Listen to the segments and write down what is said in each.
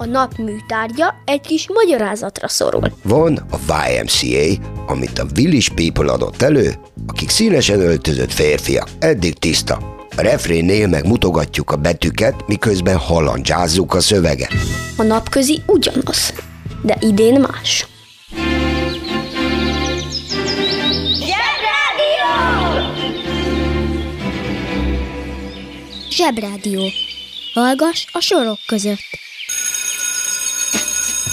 A nap műtárgya egy kis magyarázatra szorul. Van a YMCA, amit a Village People adott elő, akik színesen öltözött férfiak, eddig tiszta. A refrénnél meg mutogatjuk a betűket, miközben halandzsázzuk a szöveget. A napközi ugyanaz, de idén más. Zsebrádió. Hallgass a sorok között.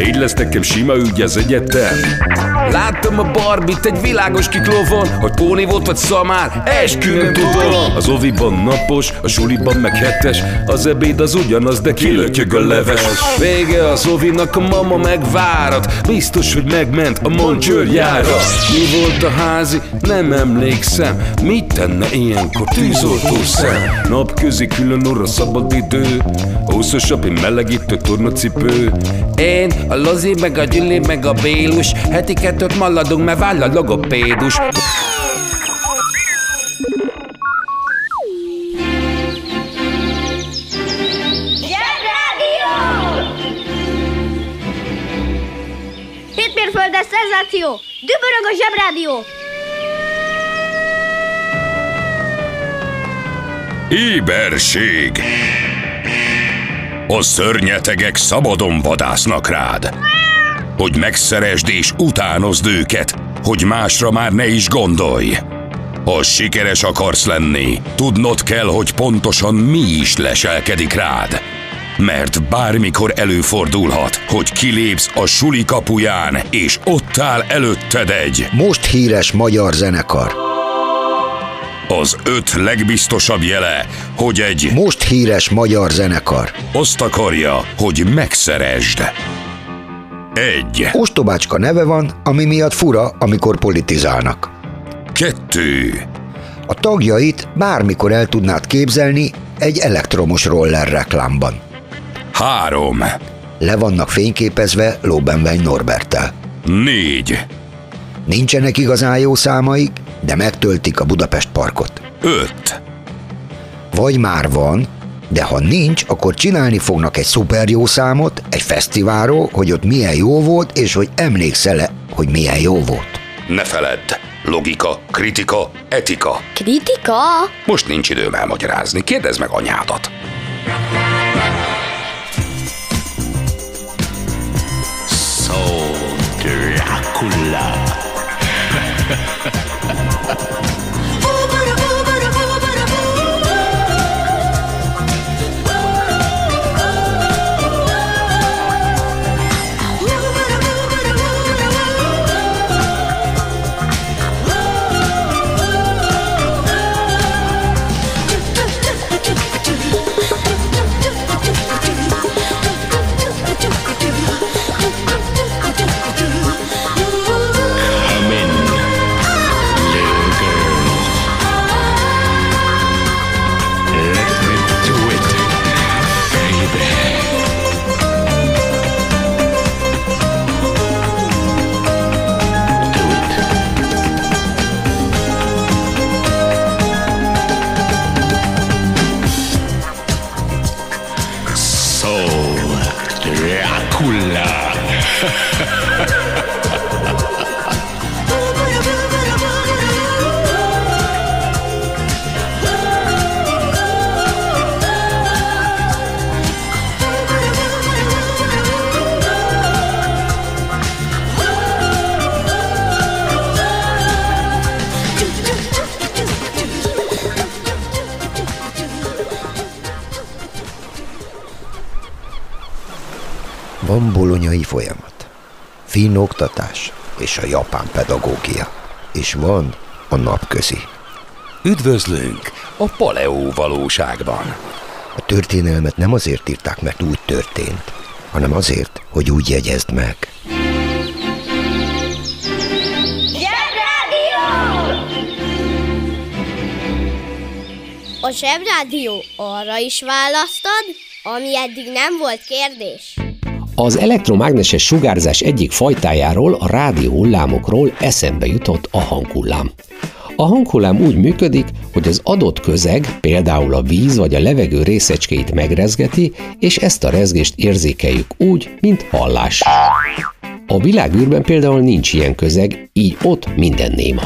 így lesz nekem sima ügy az egyetem. Láttam a barbit egy világos kiklovon Hogy póni volt vagy szamár, esküvőn tudom Az oviban napos, a suliban meg hetes Az ebéd az ugyanaz, de kilötyög a leves. Vége az ovinak, a mama megvárat Biztos, hogy megment a moncsőrjára Mi volt a házi? Nem emlékszem. Mit tenne ilyenkor tűzoltó szem? Napközi külön orra szabad idő Húszosabb, melegítő tornacipő. Én, a Lozi, meg a Gyüli, meg a Bélus Heti kettőt maladunk, mert váll a logopédus Hétmérföldes szenzáció! Dübörög a Zsebrádió! Éberség A szörnyetegek szabadon vadásznak rád. Hogy megszeresd és utánozd őket Hogy másra már ne is gondolj. Ha sikeres akarsz lenni Tudnod kell, hogy pontosan mi is leselkedik rád. Mert bármikor előfordulhat, hogy kilépsz a suli kapuján, és ott áll előtted egy Most híres magyar zenekar. Az öt legbiztosabb jele, hogy egy Most híres magyar zenekar. azt akarja, hogy megszeresd. Egy, Ostobácska neve van, ami miatt fura, amikor politizálnak. kettő, A tagjait bármikor el tudnád képzelni egy elektromos roller reklámban. három, Le vannak fényképezve Lóbenvein Norbertel. négy, Nincsenek igazán jó számaik, de megtöltik a Budapest parkot. öt, Vagy már van, de ha nincs, akkor csinálni fognak egy szuper jó számot, egy fesztiválról, hogy ott milyen jó volt, és hogy emlékszel-e, hogy milyen jó volt. ne feledd, logika, kritika, etika. Kritika? Most nincs időm elmagyarázni, kérdezd meg anyádat. Soul Dracula. Dracula. Van bolonyai folyamat, finn oktatás és a japán pedagógia. És van a napközi. Üdvözlünk a Paleó valóságban. A történelmet nem azért írták, mert úgy történt, hanem azért, hogy úgy jegyezd meg. A Zsebrádió arra is választad, ami eddig nem volt kérdés. Az elektromágneses sugárzás egyik fajtájáról, a rádió hullámokról eszembe jutott a hanghullám. A hanghullám úgy működik, hogy az adott közeg, például a víz vagy a levegő részecskéit megrezgeti, és ezt a rezgést érzékeljük úgy, mint hallás. A világűrben például nincs ilyen közeg, így ott minden néma.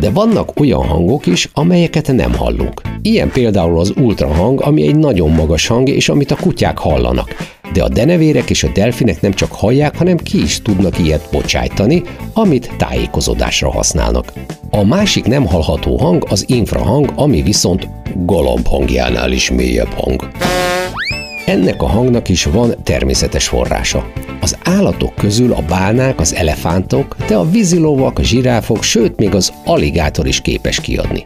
De vannak olyan hangok is, amelyeket nem hallunk. Ilyen például az ultrahang, ami egy nagyon magas hang, és amit a kutyák hallanak. De a denevérek és a delfinek nem csak hallják, hanem ki is tudnak ilyet bocsájtani, amit tájékozódásra használnak. A másik nem hallható hang az infrahang, ami viszont galamb hangjánál is mélyebb hang. Ennek a hangnak is van természetes forrása. Az állatok közül a bálnák, az elefántok, de a vízilovak, a zsiráfok, sőt még az aligátor is képes kiadni.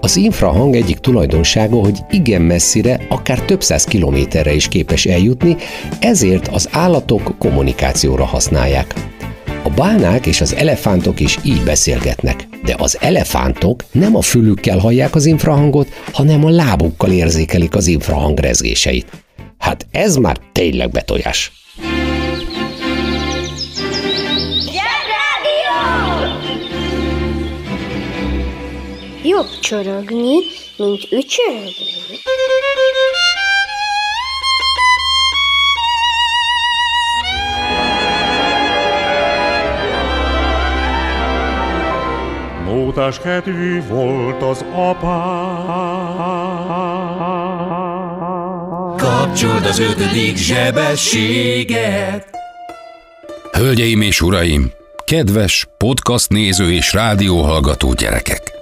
Az infrahang egyik tulajdonsága, hogy igen messzire, akár több száz kilométerre is képes eljutni, ezért az állatok kommunikációra használják. A bálnák és az elefántok is így beszélgetnek, de az elefántok nem a fülükkel hallják az infrahangot, hanem a lábukkal érzékelik az infrahang rezgéseit. Hát ez már tényleg betojás. Jobb csorogni, mint ücsörögni. Mótás kedvű volt az apám. Kapcsold az ötödik zsebességet. Hölgyeim és uraim, kedves podcast néző és rádióhallgató gyerekek!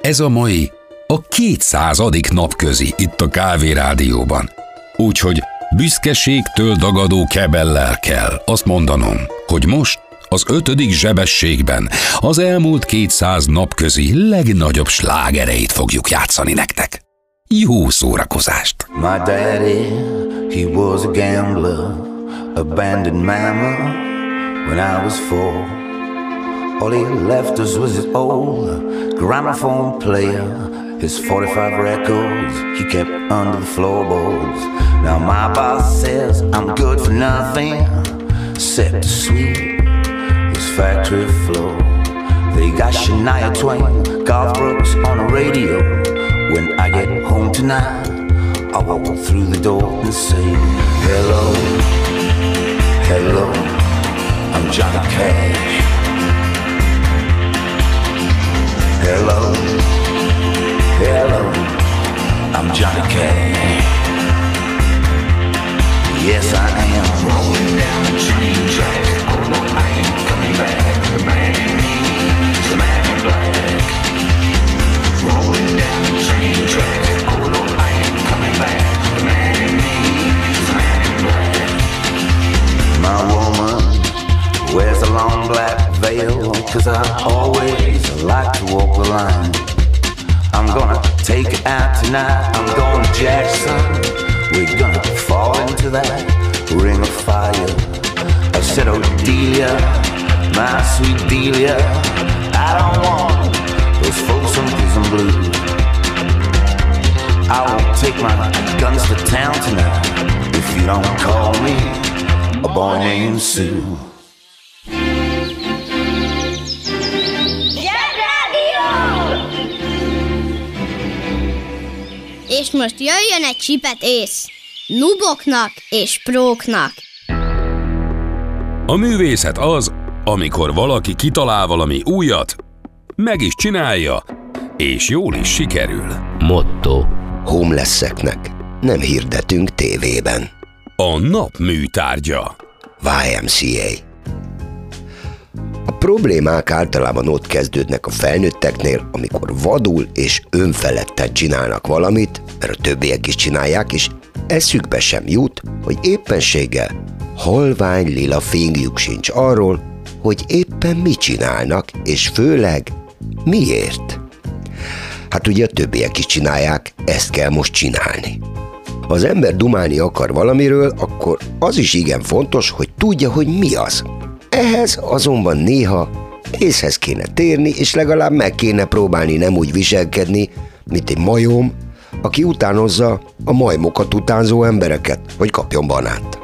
Ez a mai a kétszázadik napközi itt a Kávé Rádióban. Úgyhogy büszkeségtől dagadó kebellel kell azt mondanom, hogy most az ötödik zsebességben az elmúlt 200 napközi legnagyobb slágereit fogjuk játszani nektek. Jó szórakozást! My daddy, he was a gambler, abandoned mama when I was four. All he left us was his old gramophone player, his 45 records he kept under the floorboards. Now my boss says I'm good for nothing except to sweep his factory floor. They got Shania Twain, Garth Brooks on the radio. When I get home tonight, I walk through the door and say, Hello, hello, I'm Johnny Cash. Hello, hello, I'm Johnny Cash. Yes, I am. Rolling down the train track. Oh no, I ain't coming back. I always like to walk the line. I'm gonna take it out tonight. I'm going Jackson We're gonna fall into that ring of fire. I said, oh Delia, my sweet Delia. I don't want those folks on prison blues I won't take my guns to town tonight If you don't call me a boy named Sue És most jöjjön egy csipet ész. Nuboknak és próknak. A művészet az, amikor valaki kitalál valami újat, meg is csinálja, és jól is sikerül. Motto. Homelesseknek nem hirdetünk tévében. A nap műtárgya. YMCA. A problémák általában ott kezdődnek a felnőtteknél, amikor vadul és önfeledten csinálnak valamit, mert a többiek is csinálják, és eszükbe sem jut, hogy éppenséggel halvány lila fényük sincs arról, hogy éppen mit csinálnak, és főleg miért. Hát ugye a többiek is csinálják, ezt kell most csinálni. Ha az ember dumálni akar valamiről, akkor az is igen fontos, hogy tudja, hogy mi az. Ehhez azonban néha észhez kéne térni, és legalább meg kéne próbálni nem úgy viselkedni, mint egy majom, aki utánozza a majmokat utánzó embereket, hogy kapjon banánt.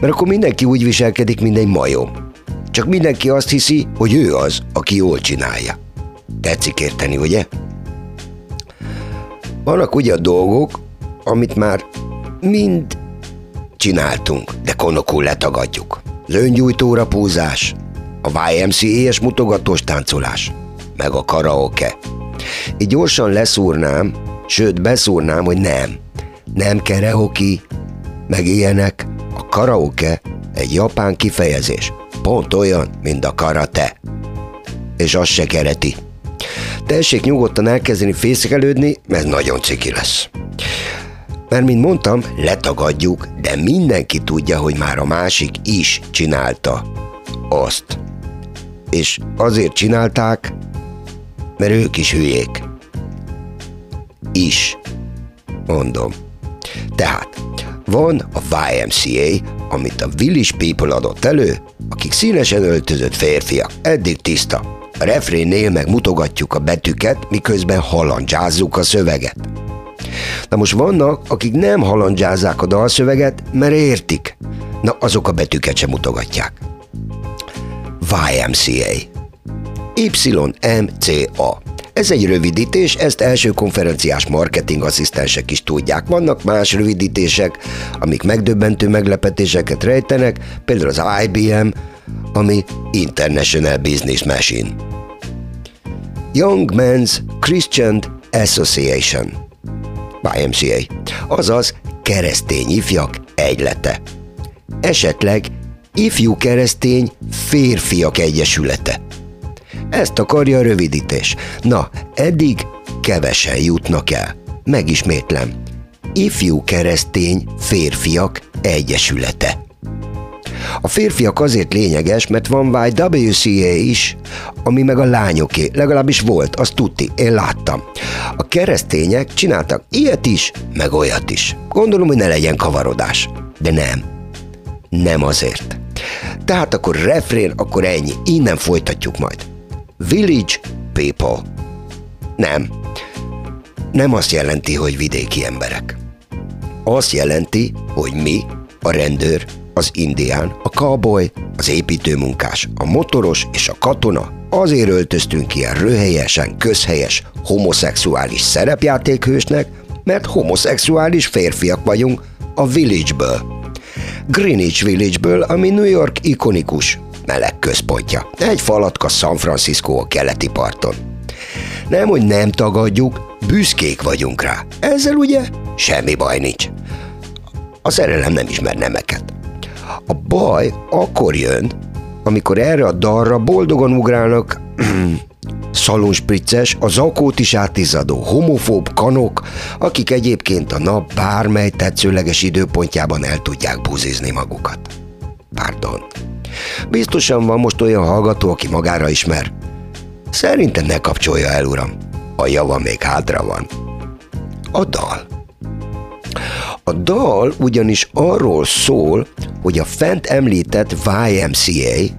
Mert akkor mindenki úgy viselkedik, mint egy majom. Csak mindenki azt hiszi, hogy ő az, aki jól csinálja. Tetszik érteni, ugye? Vannak ugye a dolgok, amit már mind csináltunk, de konokul letagadjuk. Az öngyújtóra púzás, a YMCA-es mutogatós táncolás, meg a karaoke. Így gyorsan leszúrnám, sőt beszúrnám, hogy nem. Nem karaoke, meg ilyenek. A karaoke egy japán kifejezés. Pont olyan, mint a karate. És az se kereti. Tessék nyugodtan elkezdeni fészkelődni, mert nagyon ciki lesz. Mert, mint mondtam, letagadjuk, de mindenki tudja, hogy már a másik is csinálta azt. És azért csinálták, mert ők is hülyék. Is. Mondom. Tehát, van a YMCA, amit a Village People adott elő, akik színesen öltözött férfiak, eddig tiszta. Refrénnél meg mutogatjuk a betűket, miközben halandzsázzuk a szöveget. Na most vannak, akik nem halandzsázzák a dalszöveget, mert értik. Na azok a betűket sem mutogatják. YMCA. YMCA. Ez egy rövidítés, ezt első konferenciás marketing asszisztensek is tudják. Vannak más rövidítések, amik megdöbbentő meglepetéseket rejtenek, például az IBM, ami International Business Machine. Young Men's Christian Association. YMCA. Azaz keresztény ifjak egylete. Esetleg ifjú keresztény férfiak egyesülete. Ezt akarja a rövidítés. Na, eddig kevesen jutnak el. Megismétlem. Ifjú keresztény férfiak egyesülete. A férfiak azért lényeges, mert van YWCA is, ami meg a lányoké, legalábbis volt, azt tudti, én láttam. A keresztények csináltak ilyet is, meg olyat is. Gondolom, hogy ne legyen kavarodás. De nem. Nem azért. Tehát akkor refrén, akkor ennyi. Innen folytatjuk majd. Village people. Nem. Nem azt jelenti, hogy vidéki emberek. Azt jelenti, hogy mi, a rendőr, az indián, a cowboy, az építőmunkás, a motoros és a katona azért öltöztünk ilyen röhelyesen, közhelyes, homoszexuális szerepjátékhősnek, mert homoszexuális férfiak vagyunk a Village-ből. Greenwich Village-ből, ami New York ikonikus meleg központja. Egy falatka San Francisco a keleti parton. Nem, hogy nem tagadjuk, büszkék vagyunk rá. Ezzel ugye semmi baj nincs. A szerelem nem ismer nemeket. A baj akkor jön, amikor erre a dalra boldogan ugrálnak szalonspricces, a zakót is átizadó homofób kanok, akik egyébként a nap bármely tetszőleges időpontjában el tudják buzizni magukat. Pardon. Biztosan van most olyan hallgató, aki magára ismer. Szerintem ne kapcsolja el, uram. A java még hátra van. A dal. A dal ugyanis arról szól, hogy a fent említett YMCA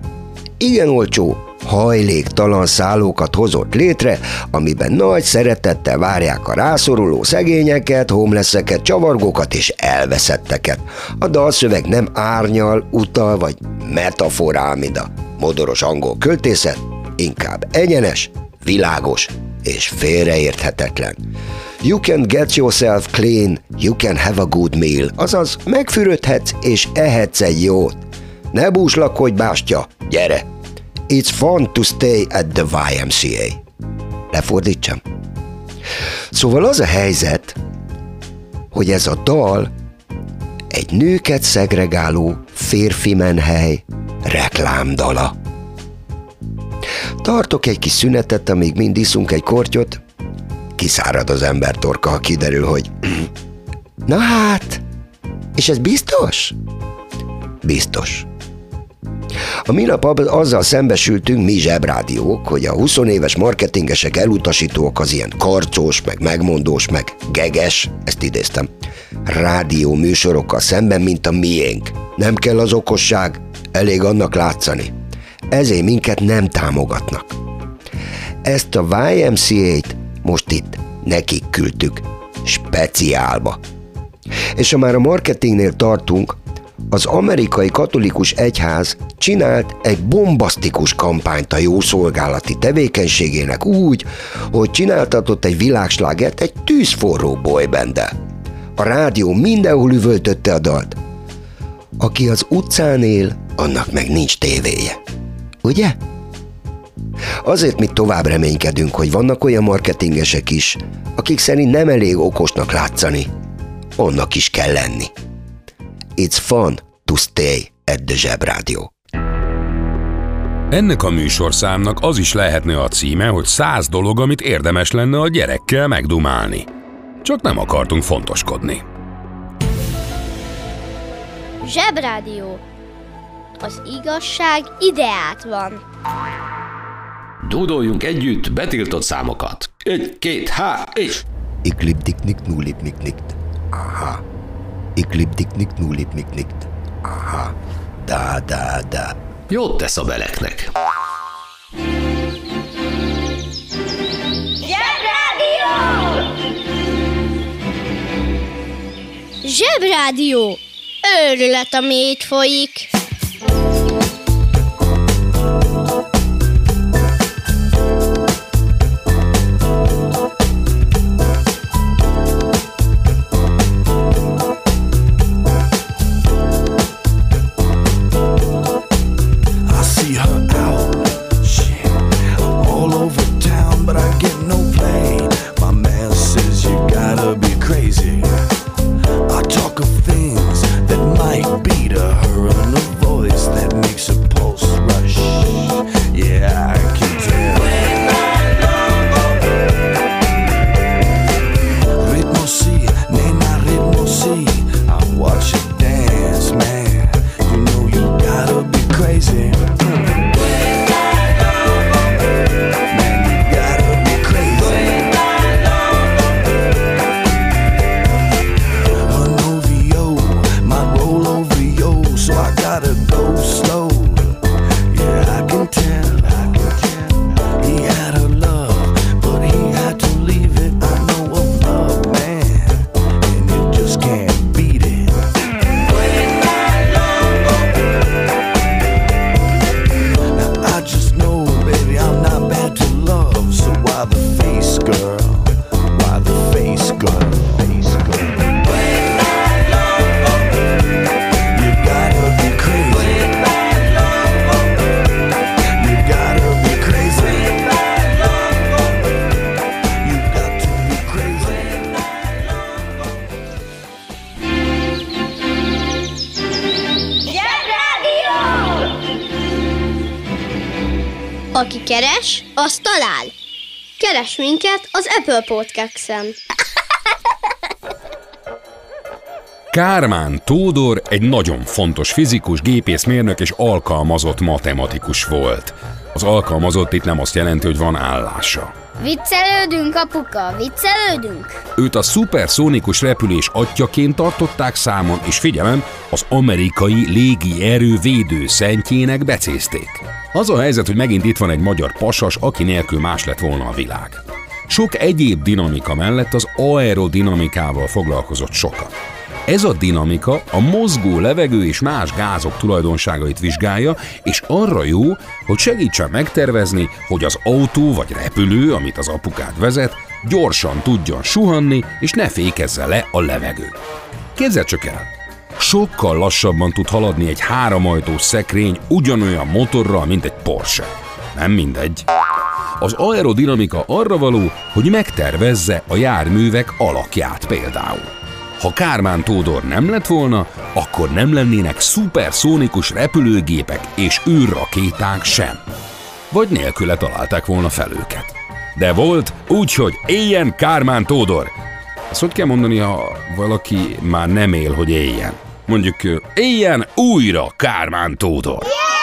igen olcsó, hajléktalan szállókat hozott létre, amiben nagy szeretettel várják a rászoruló szegényeket, homelesseket, csavargókat és elveszetteket. A dalszöveg nem árnyal, utal vagy metaforál, mint a modoros angol költészet, inkább egyenes, világos és félreérthetetlen. You can get yourself clean, you can have a good meal, azaz megfürödhetsz és ehetsz egy jót. Ne búslakodj, bástya, gyere! It's fun to stay at the YMCA. Lefordítsam. Szóval az a helyzet, hogy ez a dal egy nőket szegregáló férfi menhely reklámdala. Tartok egy kis szünetet, amíg mind iszunk egy kortyot, kiszárad az ember torka, ha kiderül, hogy na hát, és ez biztos? biztos. A minap azzal szembesültünk mi zsebrádiók, hogy a 20 éves marketingesek elutasítóak az ilyen karcos, meg megmondós, meg geges, ezt idéztem, rádió műsorokkal szemben, mint a miénk. Nem kell az okosság, elég annak látszani. Ezért minket nem támogatnak. Ezt a YMCA-t most itt nekik küldtük, speciálba. És ha már a marketingnél tartunk, az amerikai katolikus egyház csinált egy bombasztikus kampányt a jó szolgálati tevékenységének úgy, hogy csináltatott egy világslágert egy tűzforró bolybenddel. A rádió mindenhol üvöltötte a dalt. Aki az utcán él, annak meg nincs tévéje. Ugye? Azért mi tovább reménykedünk, hogy vannak olyan marketingesek is, akik szerint nem elég okosnak látszani. Onnak is kell lenni. It's fun to stay at the Zsebrádió. Ennek a műsorszámnak az is lehetne a címe, hogy száz dolog, amit érdemes lenne a gyerekkel megdumálni. Csak nem akartunk fontoskodni. Zsebrádió. Az igazság ideát van. Dúdoljunk együtt betiltott számokat. Egy, két, há, és... Iklipdiknik nulipniknikt. Aha. Iklipdiknik nulipniknikt. Aha. Da, da, da. Jót tesz a beleknek. Zsebrádió. Őrület, ami itt folyik. Aki keres, az talál. Keres minket az Apple Podcast-en. Kármán Tódor egy nagyon fontos fizikus, gépészmérnök és alkalmazott matematikus volt. Az alkalmazott itt nem azt jelenti, hogy van állása. Viccelődünk, apuka, viccelődünk. Őt a szuperszónikus repülés atyaként tartották számon, és figyelem, az amerikai légi erő védőszentjének becézték. Az a helyzet, hogy megint itt van egy magyar pasas, aki nélkül más lett volna a világ. Sok egyéb dinamika mellett az aerodinamikával foglalkozott sokat. Ez a dinamika a mozgó levegő és más gázok tulajdonságait vizsgálja, és arra jó, hogy segítsen megtervezni, hogy az autó vagy repülő, amit az apukád vezet, gyorsan tudjon suhanni, és ne fékezze le a levegő. Képzeld csak el, sokkal lassabban tud haladni egy háromajtós szekrény ugyanolyan motorral, mint egy Porsche. Nem mindegy. Az aerodinamika arra való, hogy megtervezze a járművek alakját például. Ha Kármán Tódor nem lett volna, akkor nem lennének szuperszónikus repülőgépek és űrrakéták sem. Vagy nélküle találták volna fel őket. De volt, úgyhogy éljen Kármán Tódor! Ezt hogy kell mondani, ha valaki már nem él, hogy éljen? Mondjuk éljen újra Kármán Tódor. That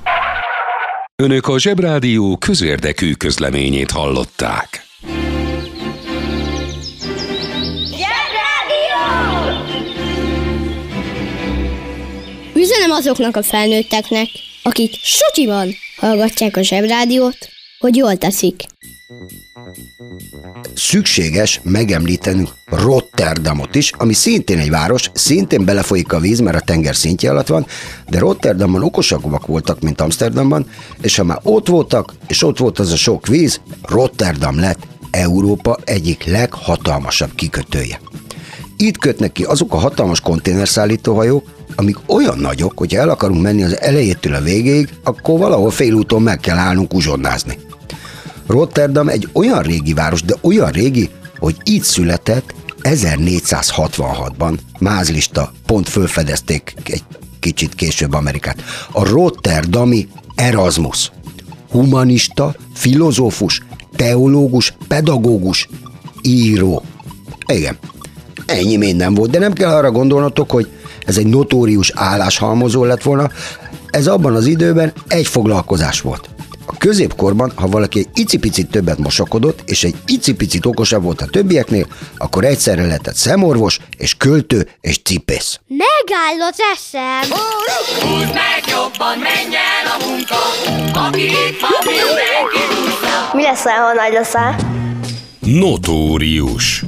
Önök a Zsebrádió közérdekű közleményét hallották. Üzenem azoknak a felnőtteknek, akik sutyiban hallgatják a zsebrádiót, hogy jól teszik. Szükséges megemlítenünk Rotterdamot is, ami szintén egy város, szintén belefolyik a víz, mert a tenger szintje alatt van, de Rotterdamban okosabbak voltak, mint Amsterdamban, és ha már ott voltak, és ott volt az a sok víz, Rotterdam lett Európa egyik leghatalmasabb kikötője. Itt kötnek ki azok a hatalmas konténerszállítóhajók, amik olyan nagyok, hogy ha el akarunk menni az elejétől a végéig, akkor valahol félúton meg kell állnunk uzsonnázni. Rotterdam egy olyan régi város, de olyan régi, hogy itt született 1466-ban. Mázlista, pont fölfedezték egy kicsit később Amerikát. A Rotterdami Erasmus. Humanista, filozófus, teológus, pedagógus, író. Igen, ennyi minden volt, de nem kell arra gondolnotok, hogy ez egy notórius álláshalmozó lett volna, ez abban az időben egy foglalkozás volt. Középkorban, ha valaki egy icipicit többet mosakodott, és egy icipicit okosabb volt a többieknél, akkor egyszerre lehetett szemorvos, és költő, és cipész. Megáll az eszem! Húzd meg jobban, menj el a munka, aki itt van, mindenki. Mi leszel, ha nagy leszel? Notórius.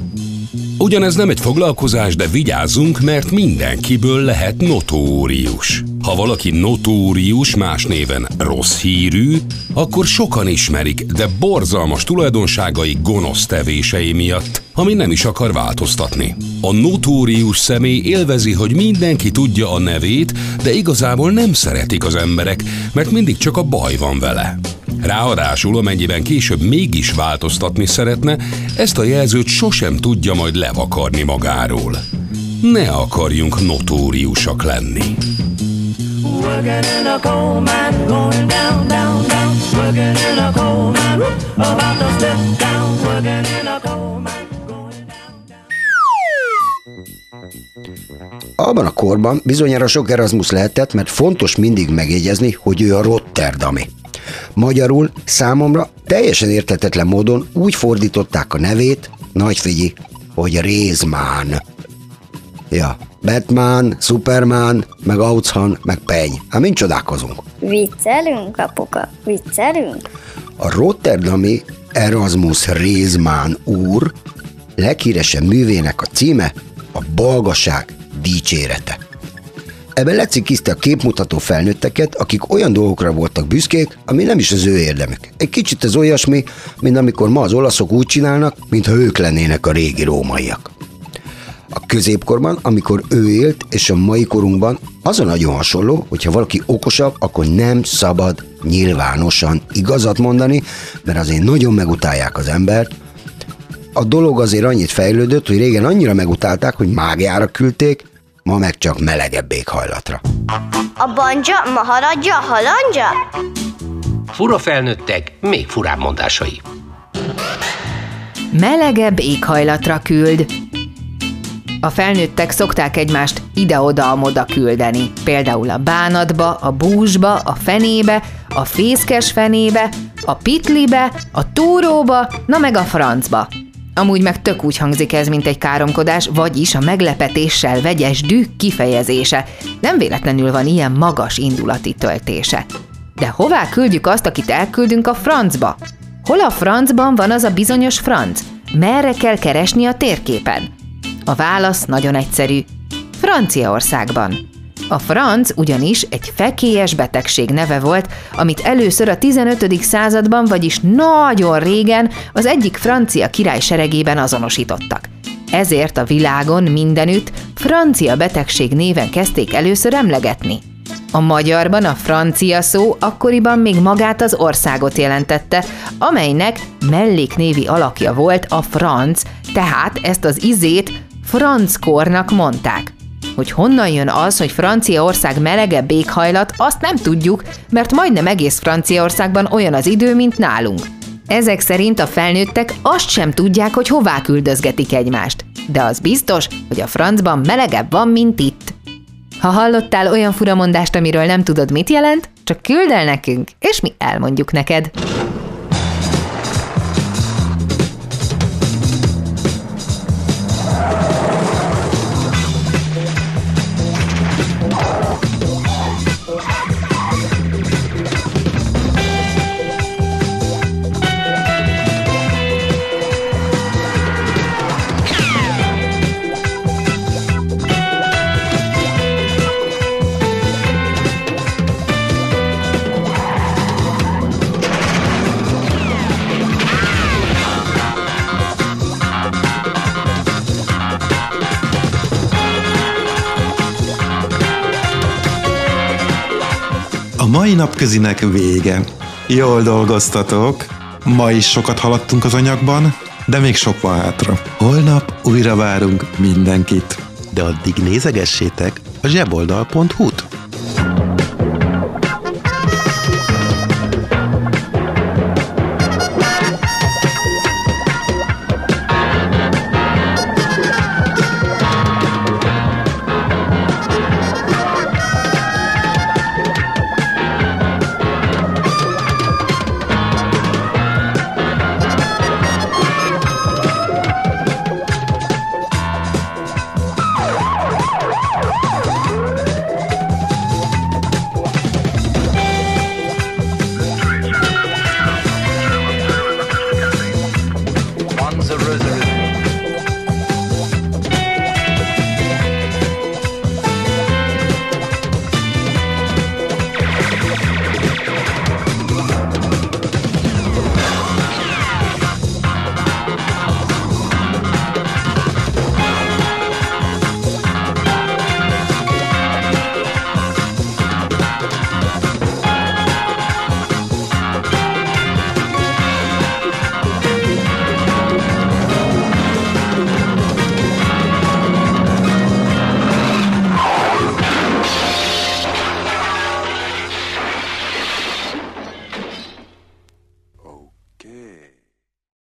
Ugyanez nem egy foglalkozás, de vigyázzunk, mert mindenkiből lehet notórius. Ha valaki notórius, más néven rossz hírű, akkor sokan ismerik, de borzalmas tulajdonságai gonosz tevései miatt, ami nem is akar változtatni. A notórius személy élvezi, hogy mindenki tudja a nevét, de igazából nem szeretik az emberek, mert mindig csak a baj van vele. Ráadásul, amennyiben később mégis változtatni szeretne, ezt a jelzőt sosem tudja majd levakarni magáról. Ne akarjunk notóriusak lenni. Abban a korban bizonyára sok Erasmus lehetett, mert fontos mindig megjegyezni, hogy ő a Rotterdami. Magyarul számomra teljesen értetetlen módon úgy fordították a nevét, nagy figyi, hogy Rézmán. Ja, Batman, Superman, meg Auchan, meg Peny. Hát mind csodálkozunk. Viccelünk, apuka, viccelünk? A Rotterdami Erasmus Rézmán úr leghíresebb művének a címe a Balgaság dicsérete. Ebben lecikizte a képmutató felnőtteket, akik olyan dolgokra voltak büszkék, ami nem is az ő érdemük. Egy kicsit ez olyasmi, mint amikor ma az olaszok úgy csinálnak, mintha ők lennének a régi rómaiak. A középkorban, amikor ő élt, és a mai korunkban, az a nagyon hasonló, hogyha valaki okosabb, akkor nem szabad nyilvánosan igazat mondani, mert azért nagyon megutálják az embert. A dolog azért annyit fejlődött, hogy régen annyira megutálták, hogy mágiára küldték, ma meg csak melegebb éghajlatra. A banja, maharadja, halandja? Fura felnőttek, még furább mondásai. Melegebb éghajlatra küld. A felnőttek szokták egymást ide-oda-amoda küldeni. Például a bánatba, a búzsba, a fenébe, a fészkes fenébe, a pitlibe, a túróba, na meg a francba. Amúgy meg tök úgy hangzik ez, mint egy káromkodás, vagyis a meglepetéssel vegyes dű kifejezése. Nem véletlenül van ilyen magas indulati töltése. De hová küldjük azt, akit elküldünk a francba? Hol a francban van az a bizonyos franc? Merre kell keresni a térképen? A válasz nagyon egyszerű. Franciaországban. A franc ugyanis egy fekélyes betegség neve volt, amit először a 15. században, vagyis nagyon régen az egyik francia király seregében azonosítottak. Ezért a világon mindenütt francia betegség néven kezdték először emlegetni. A magyarban a francia szó akkoriban még magát az országot jelentette, amelynek melléknévi alakja volt a franc, tehát ezt az izét franckornak mondták. Hogy honnan jön az, hogy Franciaország melegebb éghajlat, azt nem tudjuk, mert majdnem egész Franciaországban olyan az idő, mint nálunk. Ezek szerint a felnőttek azt sem tudják, hogy hová küldözgetik egymást. De az biztos, hogy a francban melegebb van, mint itt. Ha hallottál olyan furamondást, amiről nem tudod, mit jelent, csak küld el nekünk, és mi elmondjuk neked. Mai napközinek vége. Jól dolgoztatok. Ma is sokat haladtunk az anyagban, de még sok van hátra. Holnap újra várunk mindenkit. De addig nézegessétek a zseboldal.hu-t.